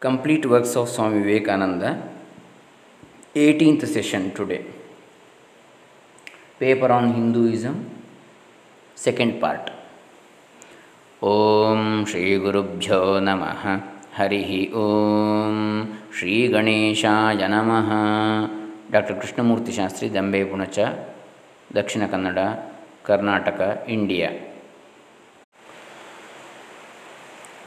complete works of swami vivekananda 18th session today paper on hinduism second part ॐ श्रीगुरुभ्यो नमः हरिः ॐ श्रीगणेशाय नमः doctor Krishnamurthy Shastri Dambe Punacha Dakshina Kannada Karnataka India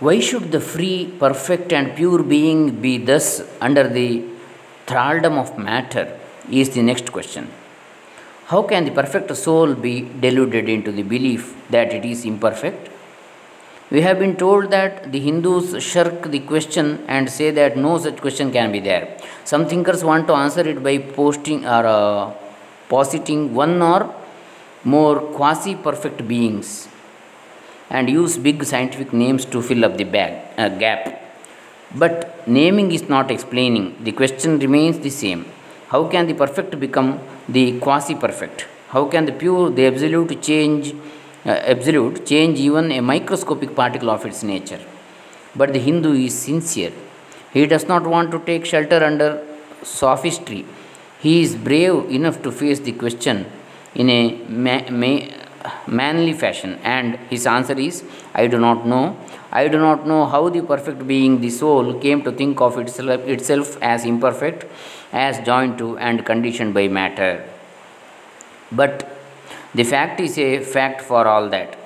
Why should the free, perfect, and pure being be thus under the thraldom of matter? Is the next question. How can the perfect soul be deluded into the belief that it is imperfect? We have been told that the Hindus shirk the question and say that no such question can be there. Some thinkers want to answer it by posting or uh, positing one or more quasi perfect beings and use big scientific names to fill up the bag, uh, gap. But naming is not explaining. The question remains the same. How can the perfect become the quasi perfect? How can the pure, the absolute change, uh, absolute change even a microscopic particle of its nature? But the Hindu is sincere. He does not want to take shelter under sophistry. He is brave enough to face the question in a ma- ma- manly fashion. And his answer is i do not know. I do not know how the perfect being the soul came to think of itself, itself as imperfect as joined to and conditioned by matter. But the fact is a fact for all that.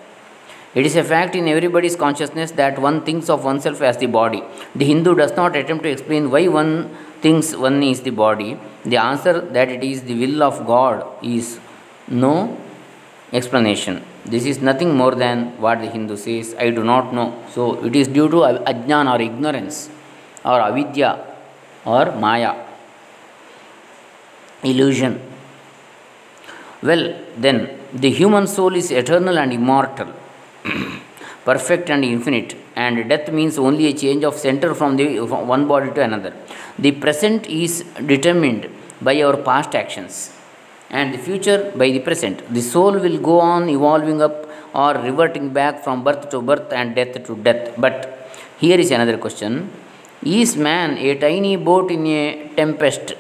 It is a fact in everybody's consciousness that one thinks of oneself as the body. The hindu does not attempt to explain why one thinks one is the body. The answer that it is the will of god is no explanation. This is nothing more than what the Hindu says, I do not know. So it is due to ajnan or ignorance or avidya or maya, illusion. Well, then the human soul is eternal and immortal, perfect and infinite, and death means only a change of center from the one body to another. The present is determined by our past actions and the future by the present. The soul will go on evolving up or reverting back from birth to birth and death to death. But here is another question Is man a tiny boat in a tempest,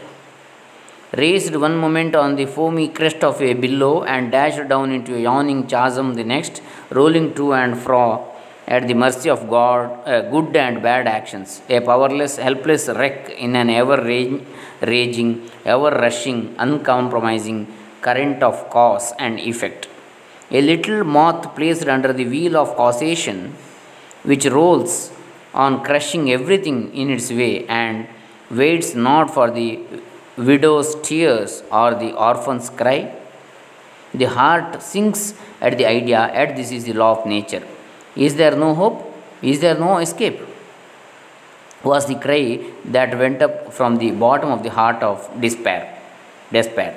raised one moment on the foamy crest of a billow and dashed down into a yawning chasm the next, rolling to and fro? At the mercy of God, uh, good and bad actions, a powerless, helpless wreck in an ever raging, ever rushing, uncompromising current of cause and effect. A little moth placed under the wheel of causation, which rolls on crushing everything in its way and waits not for the widow's tears or the orphan's cry. The heart sinks at the idea, at this is the law of nature. Is there no hope? Is there no escape? was the cry that went up from the bottom of the heart of despair. Despair.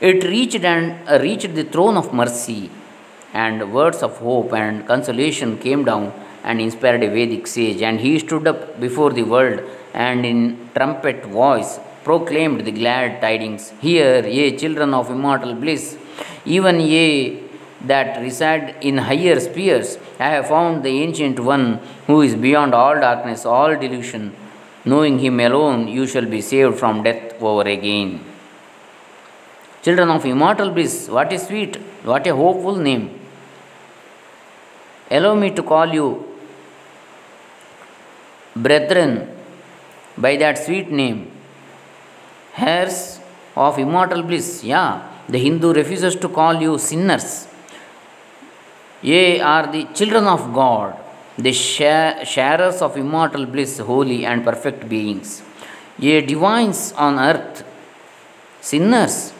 It reached and uh, reached the throne of mercy, and words of hope and consolation came down and inspired a Vedic sage. And he stood up before the world and in trumpet voice proclaimed the glad tidings Hear, ye children of immortal bliss, even ye that reside in higher spheres. I have found the ancient one who is beyond all darkness, all delusion. Knowing him alone, you shall be saved from death over again. Children of immortal bliss, what a sweet, what a hopeful name. Allow me to call you brethren by that sweet name. Heirs of immortal bliss, yeah. The Hindu refuses to call you sinners Ye are the children of God, the sharers of immortal bliss, holy and perfect beings. Ye divines on earth, sinners.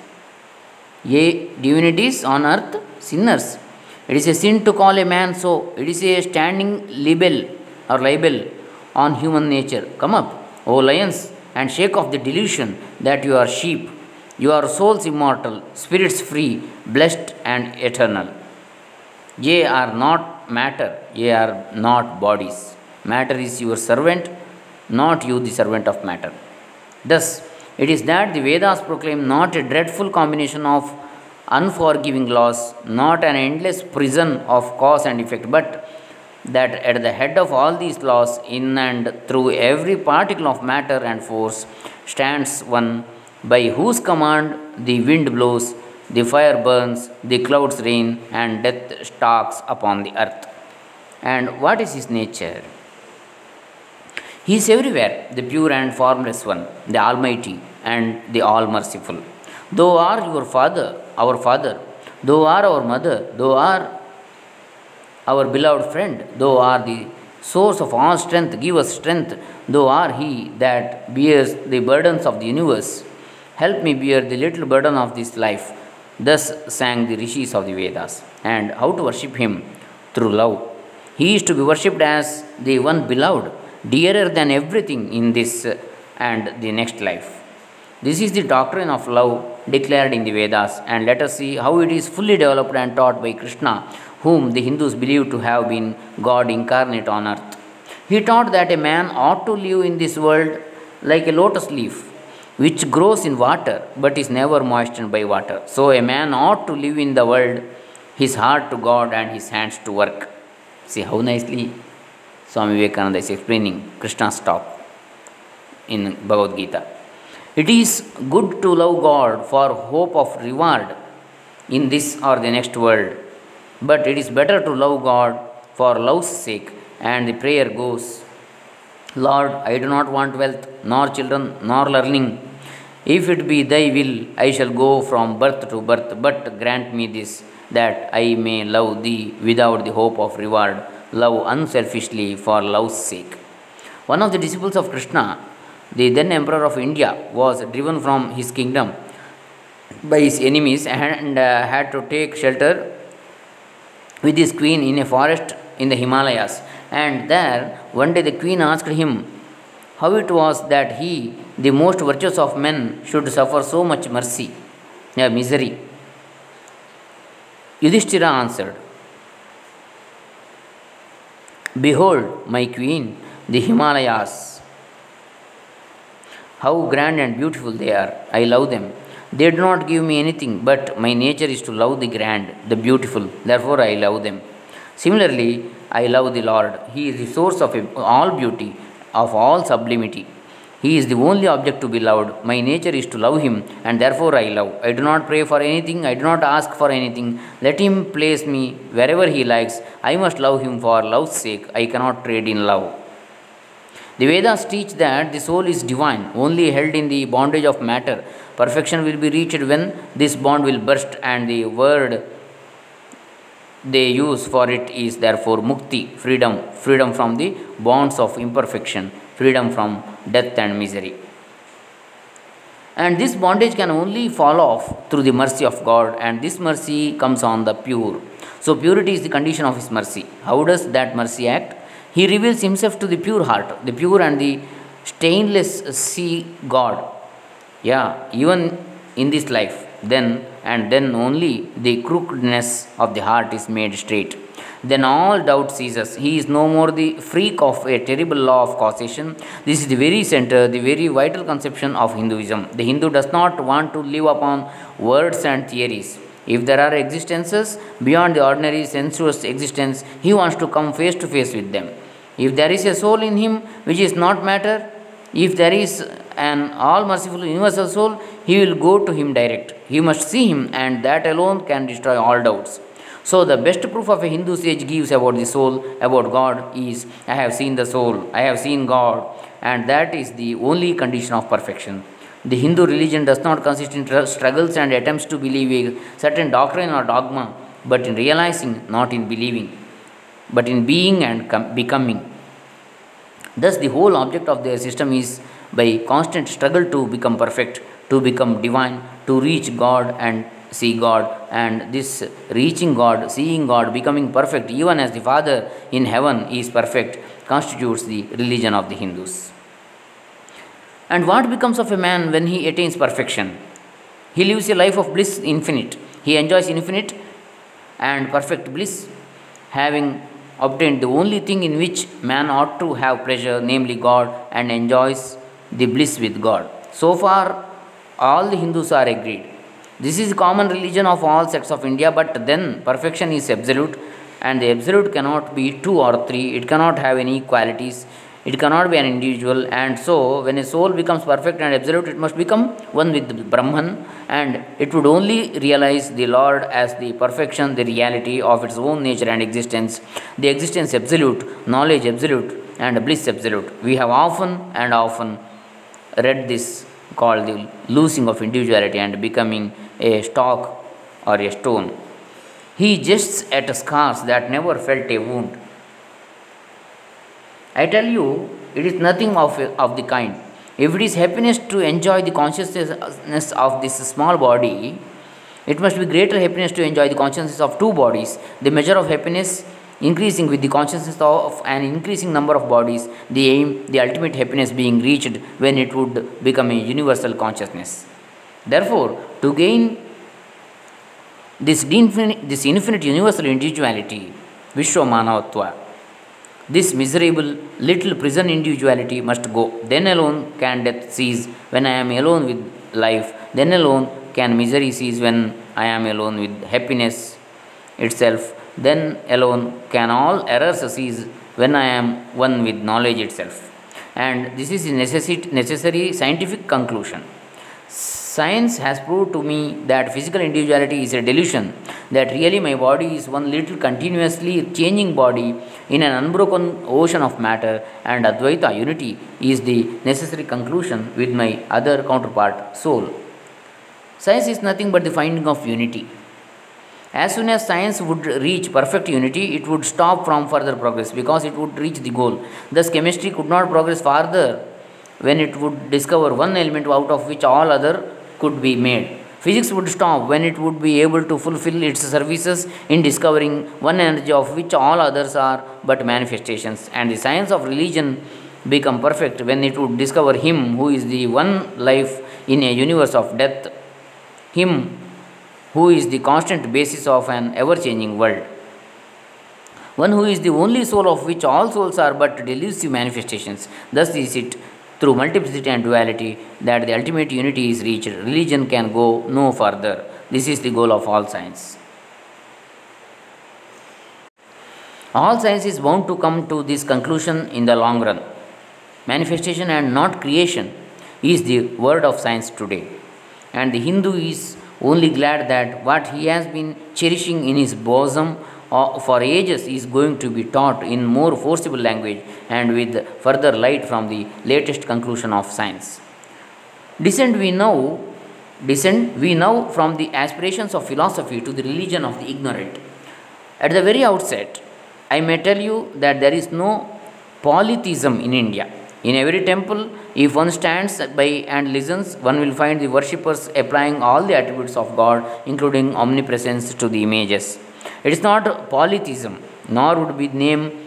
Ye divinities on earth, sinners. It is a sin to call a man so. It is a standing libel or libel on human nature. Come up, O lions, and shake off the delusion that you are sheep. You are souls immortal, spirits free, blessed and eternal. Ye are not matter, ye are not bodies. Matter is your servant, not you the servant of matter. Thus, it is that the Vedas proclaim not a dreadful combination of unforgiving laws, not an endless prison of cause and effect, but that at the head of all these laws, in and through every particle of matter and force, stands one by whose command the wind blows, the fire burns, the clouds rain, and death stalks upon the earth. And what is his nature? He is everywhere, the pure and formless one, the Almighty and the All Merciful. Thou art your Father, our Father, thou art our Mother, thou art our beloved friend, thou art the source of all strength, give us strength, thou art He that bears the burdens of the universe. Help me bear the little burden of this life. Thus sang the rishis of the Vedas. And how to worship Him? Through love. He is to be worshipped as the one beloved, dearer than everything in this and the next life. This is the doctrine of love declared in the Vedas, and let us see how it is fully developed and taught by Krishna, whom the Hindus believe to have been God incarnate on earth. He taught that a man ought to live in this world like a lotus leaf, which grows in water but is never moistened by water. So, a man ought to live in the world, his heart to God and his hands to work. See how nicely Swami Vivekananda is explaining Krishna's talk in Bhagavad Gita. It is good to love God for hope of reward in this or the next world, but it is better to love God for love's sake. And the prayer goes, Lord, I do not want wealth, nor children, nor learning. If it be thy will, I shall go from birth to birth, but grant me this, that I may love thee without the hope of reward, love unselfishly for love's sake. One of the disciples of Krishna, the then emperor of India, was driven from his kingdom by his enemies and uh, had to take shelter with his queen in a forest in the Himalayas. And there, one day the queen asked him how it was that he, the most virtuous of men, should suffer so much mercy, yeah, misery. Yudhishthira answered, Behold, my queen, the Himalayas. How grand and beautiful they are. I love them. They do not give me anything, but my nature is to love the grand, the beautiful. Therefore, I love them. Similarly, I love the Lord. He is the source of all beauty, of all sublimity. He is the only object to be loved. My nature is to love Him, and therefore I love. I do not pray for anything, I do not ask for anything. Let Him place me wherever He likes. I must love Him for love's sake. I cannot trade in love. The Vedas teach that the soul is divine, only held in the bondage of matter. Perfection will be reached when this bond will burst, and the word they use for it is therefore mukti, freedom, freedom from the bonds of imperfection, freedom from death and misery. And this bondage can only fall off through the mercy of God, and this mercy comes on the pure. So, purity is the condition of His mercy. How does that mercy act? He reveals Himself to the pure heart, the pure and the stainless see God. Yeah, even in this life, then and then only the crookedness of the heart is made straight. Then all doubt ceases. He is no more the freak of a terrible law of causation. This is the very center, the very vital conception of Hinduism. The Hindu does not want to live upon words and theories. If there are existences beyond the ordinary sensuous existence, he wants to come face to face with them. If there is a soul in him which is not matter, if there is an all merciful universal soul, he will go to him direct. He must see him, and that alone can destroy all doubts. So, the best proof of a Hindu sage gives about the soul, about God, is I have seen the soul, I have seen God, and that is the only condition of perfection. The Hindu religion does not consist in struggles and attempts to believe a certain doctrine or dogma, but in realizing, not in believing, but in being and com- becoming. Thus, the whole object of their system is by constant struggle to become perfect, to become divine, to reach God and see God. And this reaching God, seeing God, becoming perfect, even as the Father in heaven is perfect, constitutes the religion of the Hindus. And what becomes of a man when he attains perfection? He lives a life of bliss infinite. He enjoys infinite and perfect bliss, having obtained the only thing in which man ought to have pleasure, namely God, and enjoys the bliss with God. So far, all the Hindus are agreed. This is common religion of all sects of India, but then perfection is absolute. and the absolute cannot be two or three, it cannot have any qualities, it cannot be an individual, and so when a soul becomes perfect and absolute, it must become one with Brahman, and it would only realize the Lord as the perfection, the reality of its own nature and existence, the existence absolute, knowledge absolute, and bliss absolute. We have often and often read this called the losing of individuality and becoming a stock or a stone. He jests at scars that never felt a wound. I tell you, it is nothing of, of the kind. If it is happiness to enjoy the consciousness of this small body, it must be greater happiness to enjoy the consciousness of two bodies. The measure of happiness increasing with the consciousness of an increasing number of bodies, the aim, the ultimate happiness being reached when it would become a universal consciousness. Therefore, to gain this infinite, this infinite universal individuality, Vishwamanatva, this miserable little prison individuality must go. Then alone can death cease when I am alone with life. Then alone can misery cease when I am alone with happiness itself. Then alone can all errors cease when I am one with knowledge itself. And this is a necessary scientific conclusion. Science has proved to me that physical individuality is a delusion, that really my body is one little continuously changing body in an unbroken ocean of matter, and Advaita unity is the necessary conclusion with my other counterpart, soul. Science is nothing but the finding of unity. As soon as science would reach perfect unity, it would stop from further progress because it would reach the goal. Thus, chemistry could not progress farther when it would discover one element out of which all other could be made. Physics would stop when it would be able to fulfill its services in discovering one energy of which all others are but manifestations, and the science of religion become perfect when it would discover Him who is the one life in a universe of death, Him who is the constant basis of an ever changing world. One who is the only soul of which all souls are but delusive manifestations. Thus is it through multiplicity and duality that the ultimate unity is reached. Religion can go no further. This is the goal of all science. All science is bound to come to this conclusion in the long run. Manifestation and not creation is the word of science today. And the Hindu is only glad that what he has been cherishing in his bosom uh, for ages is going to be taught in more forcible language and with further light from the latest conclusion of science. Descend we know, descend we know from the aspirations of philosophy to the religion of the ignorant. At the very outset, I may tell you that there is no polytheism in India. In every temple, if one stands by and listens, one will find the worshippers applying all the attributes of God, including omnipresence, to the images. It is not polytheism, nor would be name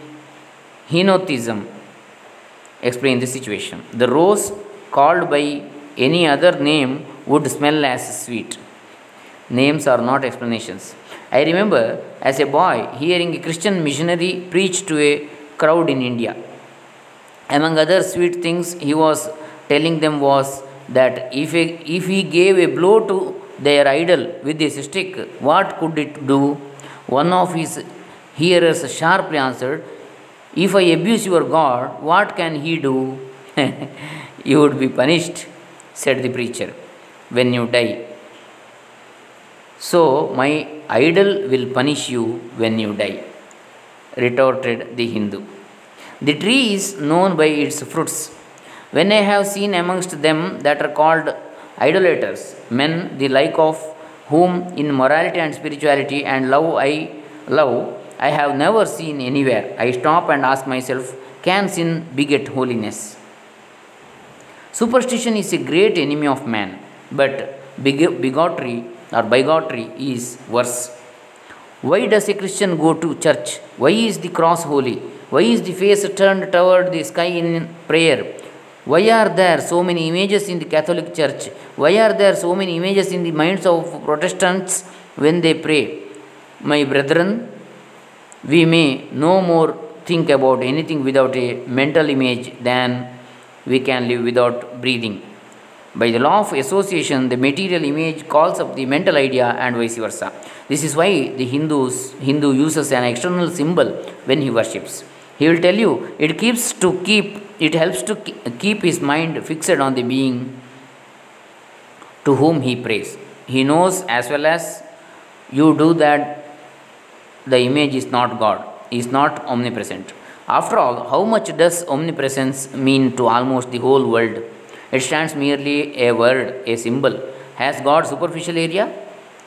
henotheism. Explain the situation. The rose called by any other name would smell as sweet. Names are not explanations. I remember as a boy hearing a Christian missionary preach to a crowd in India. Among other sweet things he was telling them was that if, a, if he gave a blow to their idol with his stick, what could it do? One of his hearers sharply answered, If I abuse your God, what can he do? you would be punished, said the preacher, when you die. So, my idol will punish you when you die, retorted the Hindu. The tree is known by its fruits. When I have seen amongst them that are called idolaters, men the like of whom in morality and spirituality and love I love, I have never seen anywhere. I stop and ask myself, can sin beget holiness? Superstition is a great enemy of man, but bigotry or bigotry is worse. Why does a Christian go to church? Why is the cross holy? Why is the face turned toward the sky in prayer? Why are there so many images in the Catholic Church? Why are there so many images in the minds of Protestants when they pray? My brethren, we may no more think about anything without a mental image than we can live without breathing. By the law of association, the material image calls up the mental idea and vice versa. This is why the Hindus Hindu uses an external symbol when he worships. He will tell you it keeps to keep it helps to keep his mind fixed on the being to whom he prays. He knows as well as you do that the image is not God, is not omnipresent. After all, how much does omnipresence mean to almost the whole world? It stands merely a word, a symbol. Has God superficial area?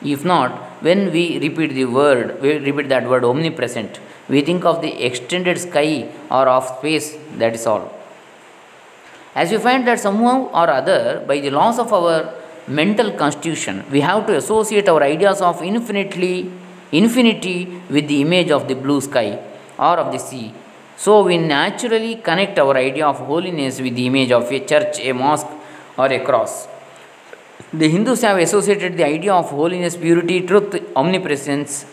If not, when we repeat the word, we repeat that word omnipresent, we think of the extended sky or of space, that is all. As we find that somehow or other, by the laws of our mental constitution, we have to associate our ideas of infinitely infinity with the image of the blue sky or of the sea. So we naturally connect our idea of holiness with the image of a church, a mosque, or a cross. The Hindus have associated the idea of holiness, purity, truth, omnipresence,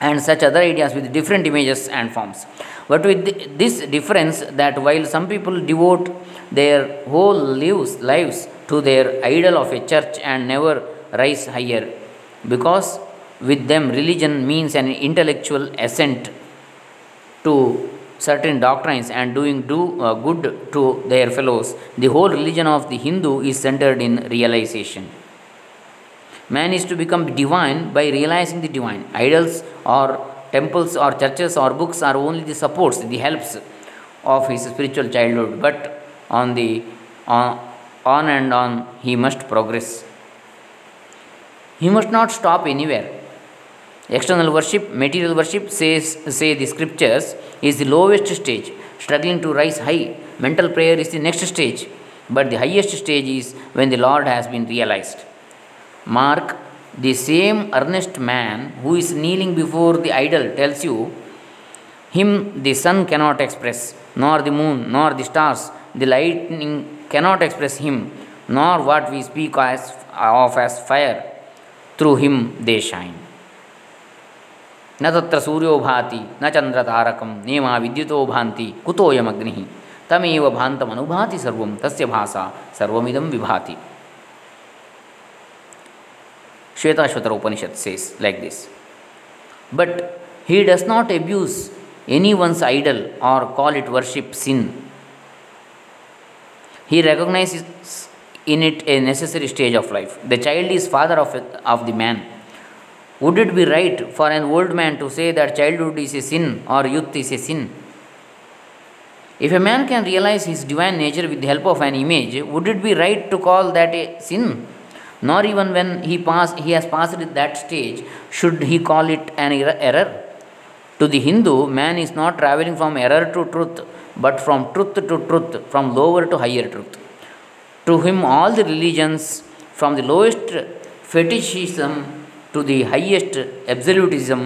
and such other ideas with different images and forms. But with this difference that while some people devote their whole lives, lives to their idol of a church and never rise higher, because with them religion means an intellectual ascent to certain doctrines and doing do uh, good to their fellows. The whole religion of the hindu is centered in realization. Man is to become divine by realizing the divine. Idols or temples or churches or books are only the supports the helps of his spiritual childhood. But on the on, on and on he must progress. He must not stop anywhere. External worship, material worship, says, say the scriptures, is the lowest stage, struggling to rise high. Mental prayer is the next stage, but the highest stage is when the Lord has been realized. Mark, the same earnest man who is kneeling before the idol tells you, Him the sun cannot express, nor the moon, nor the stars, the lightning cannot express Him, nor what we speak as, of as fire. Through Him they shine. न त्र सूर्यो भाति, न चंद्र तारकम नेमा विद्युतो भांति कुतोयमग्नि तमेव भांतमनुभाति भाषा सर्वमिदं विभाति। Shvetashvatara Upanishad says like this but he does not abuse any one's idol or call it worship since he recognize in it a necessary stage of life the child is father of of the man would it be right for an old man to say that childhood is a sin or youth is a sin? If a man can realize his divine nature with the help of an image, would it be right to call that a sin? Nor even when he pass, he has passed that stage, should he call it an er-, error? To the Hindu, man is not traveling from error to truth, but from truth to truth, from lower to higher truth. To him, all the religions, from the lowest fetishism to the highest absolutism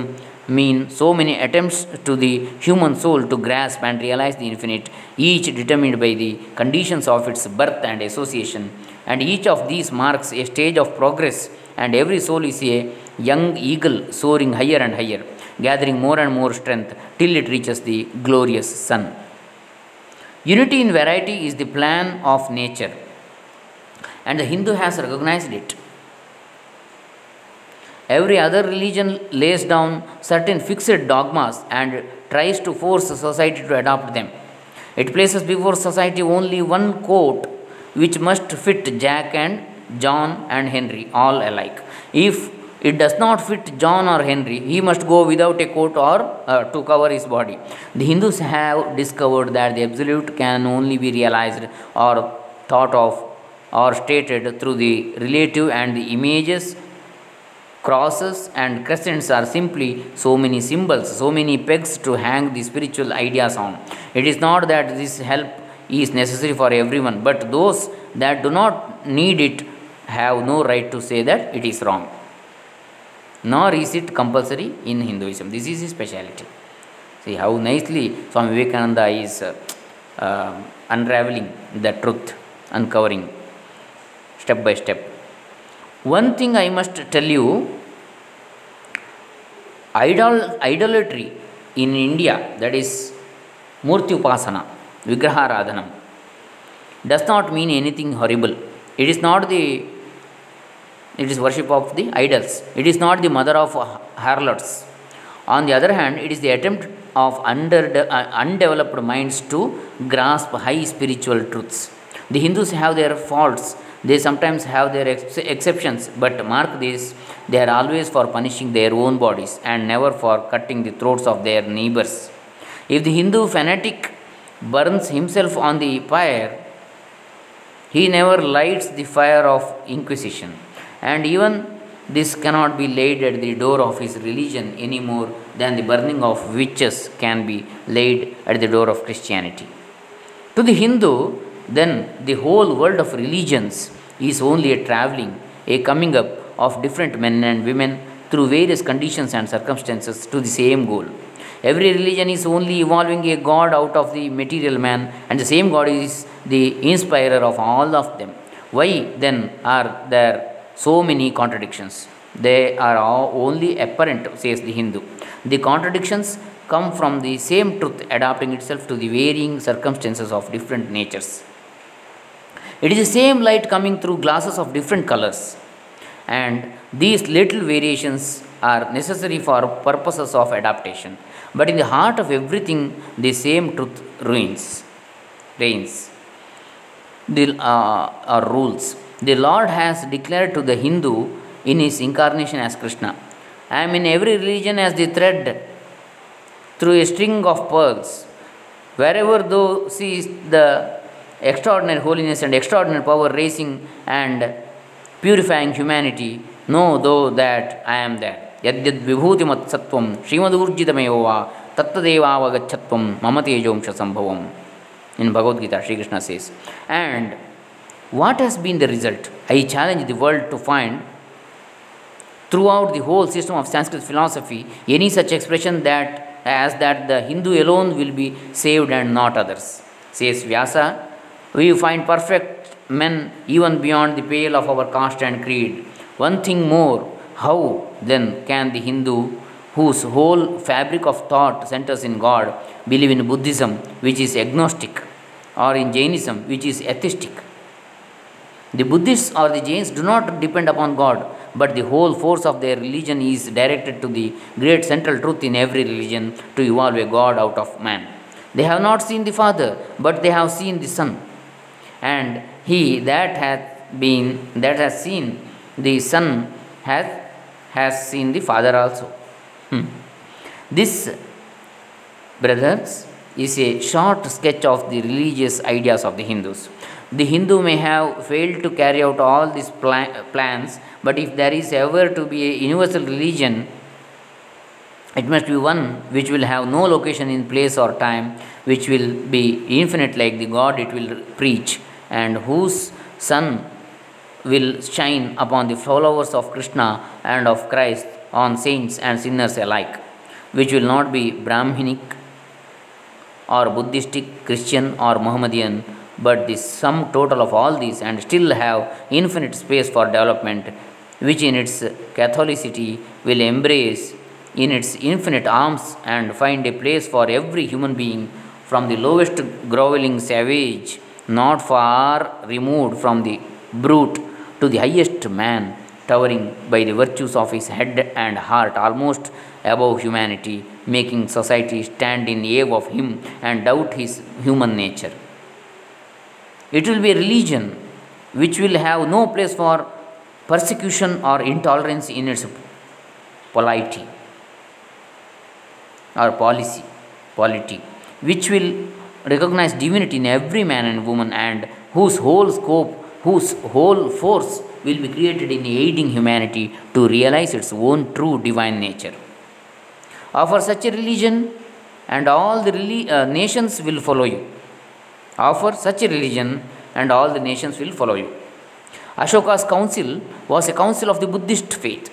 mean so many attempts to the human soul to grasp and realize the infinite, each determined by the conditions of its birth and association. And each of these marks a stage of progress, and every soul is a young eagle soaring higher and higher, gathering more and more strength till it reaches the glorious sun. Unity in variety is the plan of nature, and the Hindu has recognized it. Every other religion lays down certain fixed dogmas and tries to force society to adopt them. It places before society only one coat which must fit Jack and John and Henry, all alike. If it does not fit John or Henry, he must go without a coat or uh, to cover his body. The Hindus have discovered that the absolute can only be realized or thought of or stated through the relative and the images Crosses and crescents are simply so many symbols, so many pegs to hang the spiritual ideas on. It is not that this help is necessary for everyone, but those that do not need it have no right to say that it is wrong. Nor is it compulsory in Hinduism. This is his speciality. See how nicely Swami Vivekananda is uh, uh, unraveling the truth, uncovering step by step. One thing I must tell you idol, idolatry in India, that is Murti Upasana, Vigraharadhanam, does not mean anything horrible. It is not the it is worship of the idols. It is not the mother of harlots. On the other hand, it is the attempt of under, uh, undeveloped minds to grasp high spiritual truths. The Hindus have their faults, they sometimes have their ex- exceptions, but mark this they are always for punishing their own bodies and never for cutting the throats of their neighbors. If the Hindu fanatic burns himself on the pyre, he never lights the fire of inquisition, and even this cannot be laid at the door of his religion any more than the burning of witches can be laid at the door of Christianity. To the Hindu, then the whole world of religions is only a traveling, a coming up of different men and women through various conditions and circumstances to the same goal. Every religion is only evolving a God out of the material man, and the same God is the inspirer of all of them. Why then are there so many contradictions? They are only apparent, says the Hindu. The contradictions come from the same truth adapting itself to the varying circumstances of different natures. It is the same light coming through glasses of different colors, and these little variations are necessary for purposes of adaptation. But in the heart of everything, the same truth ruins, reigns, the, uh, rules. The Lord has declared to the Hindu in his incarnation as Krishna, I am in every religion as the thread through a string of pearls. Wherever thou seest the extraordinary holiness and extraordinary power raising and purifying humanity, know though that I am there. ಯದ್ಯದ್ ವಿಭೂತಿಮತ್ಸತ್ವಂ ಶ್ರೀಮದೂರ್ಜಿತಮೇವ ವಾ ತತ್ತದೇವಾವಗಚ್ಚತ್ವಂ ಮಮ ತೇಜೋಂಶ ಸಂಭವಂ in Bhagavad Gita, Sri Krishna says. And what has been the result? I challenge the world to find throughout the whole system of Sanskrit philosophy any such expression that as that the Hindu alone will be saved and not others. Says Vyasa, we find perfect men even beyond the pale of our caste and creed. One thing more, how then can the Hindu, whose whole fabric of thought centers in God, believe in Buddhism, which is agnostic, or in Jainism, which is atheistic? The Buddhists or the Jains do not depend upon God, but the whole force of their religion is directed to the great central truth in every religion to evolve a God out of man. They have not seen the Father, but they have seen the Son. And he that hath been that has seen the Son hath has seen the Father also. Hmm. This, brothers, is a short sketch of the religious ideas of the Hindus. The Hindu may have failed to carry out all these pla- plans, but if there is ever to be a universal religion, it must be one which will have no location in place or time, which will be infinite like the God it will preach, and whose sun will shine upon the followers of Krishna and of Christ, on saints and sinners alike, which will not be Brahminic or Buddhistic, Christian or Mohammedan, but the sum total of all these and still have infinite space for development, which in its Catholicity will embrace in its infinite arms and find a place for every human being from the lowest groveling savage, not far removed from the brute, to the highest man, towering by the virtues of his head and heart almost above humanity, making society stand in awe of him and doubt his human nature. It will be a religion which will have no place for persecution or intolerance in its polity or policy, polity, which will recognize divinity in every man and woman and whose whole scope, whose whole force will be created in aiding humanity to realize its own true divine nature. Offer such a religion, and all the uh, nations will follow you. Offer such a religion, and all the nations will follow you. Ashoka's council was a council of the Buddhist faith.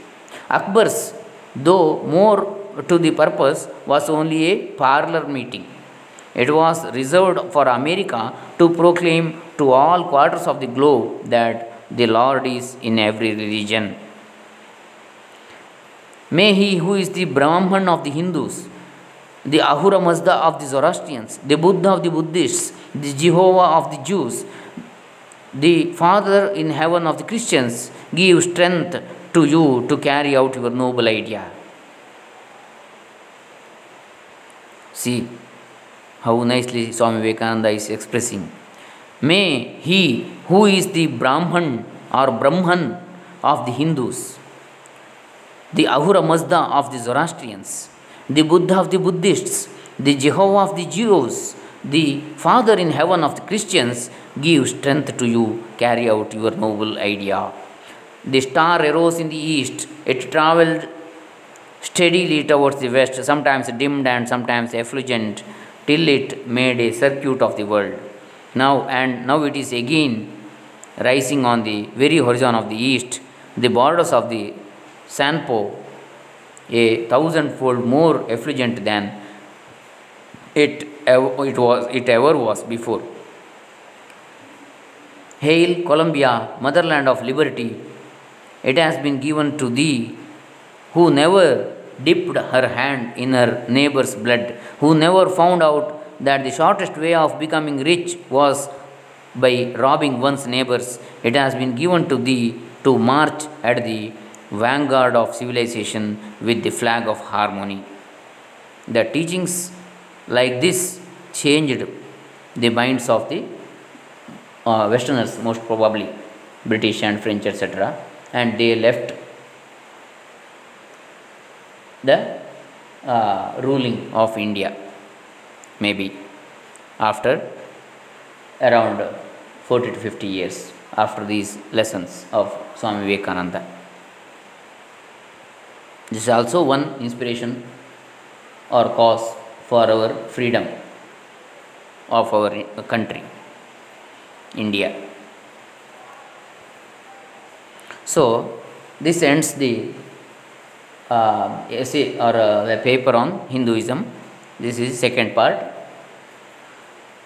Akbar's, though more to the purpose, was only a parlor meeting. It was reserved for America to proclaim to all quarters of the globe that the Lord is in every religion. May he who is the Brahman of the Hindus, the Ahura Mazda of the Zoroastrians, the Buddha of the Buddhists, the Jehovah of the Jews, the Father in heaven of the Christians give strength to you to carry out your noble idea. See how nicely Swami Vivekananda is expressing. May he who is the Brahman or Brahman of the Hindus, the Ahura Mazda of the Zoroastrians, the Buddha of the Buddhists, the Jehovah of the Jews, the Father in heaven of the Christians give strength to you carry out your noble idea. The star arose in the east, it travelled steadily towards the west, sometimes dimmed and sometimes effulgent, till it made a circuit of the world. Now and now it is again rising on the very horizon of the east, the borders of the Sanpo, a thousandfold more effulgent than it, it was it ever was before. Hail, Columbia, motherland of liberty! It has been given to thee, who never dipped her hand in her neighbor's blood, who never found out that the shortest way of becoming rich was by robbing one's neighbors. It has been given to thee to march at the vanguard of civilization with the flag of harmony. The teachings like this changed the minds of the uh, Westerners, most probably British and French, etc., and they left the uh, ruling of India, maybe after around 40 to 50 years after these lessons of Swami Vivekananda. This is also one inspiration or cause for our freedom of our country, India. So, this ends the uh, essay or uh, paper on Hinduism. This is second part.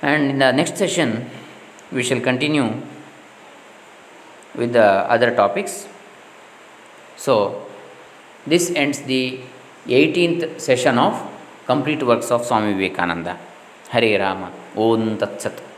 And in the next session, we shall continue with the other topics. So, this ends the 18th session of complete works of Swami Vivekananda. Hare Rama. Om Tat Sat.